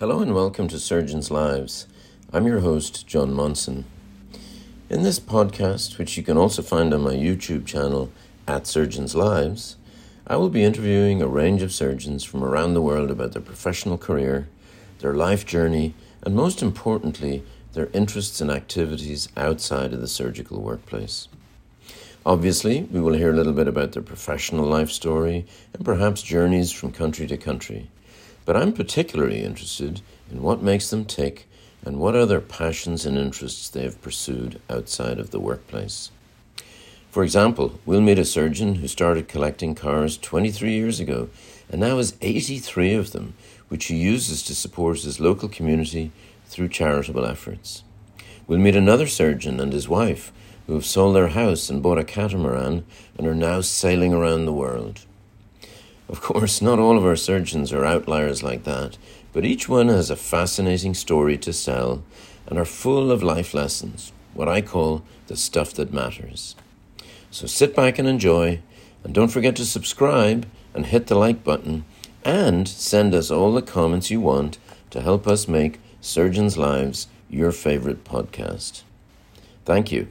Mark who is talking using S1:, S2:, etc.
S1: Hello and welcome to Surgeons Lives. I'm your host, John Monson. In this podcast, which you can also find on my YouTube channel at Surgeons Lives, I will be interviewing a range of surgeons from around the world about their professional career, their life journey, and most importantly, their interests and activities outside of the surgical workplace. Obviously, we will hear a little bit about their professional life story and perhaps journeys from country to country. But I'm particularly interested in what makes them tick and what other passions and interests they have pursued outside of the workplace. For example, we'll meet a surgeon who started collecting cars 23 years ago and now has 83 of them, which he uses to support his local community through charitable efforts. We'll meet another surgeon and his wife who have sold their house and bought a catamaran and are now sailing around the world. Of course, not all of our surgeons are outliers like that, but each one has a fascinating story to sell and are full of life lessons, what I call the stuff that matters. So sit back and enjoy, and don't forget to subscribe and hit the like button, and send us all the comments you want to help us make Surgeons' Lives your favorite podcast. Thank you.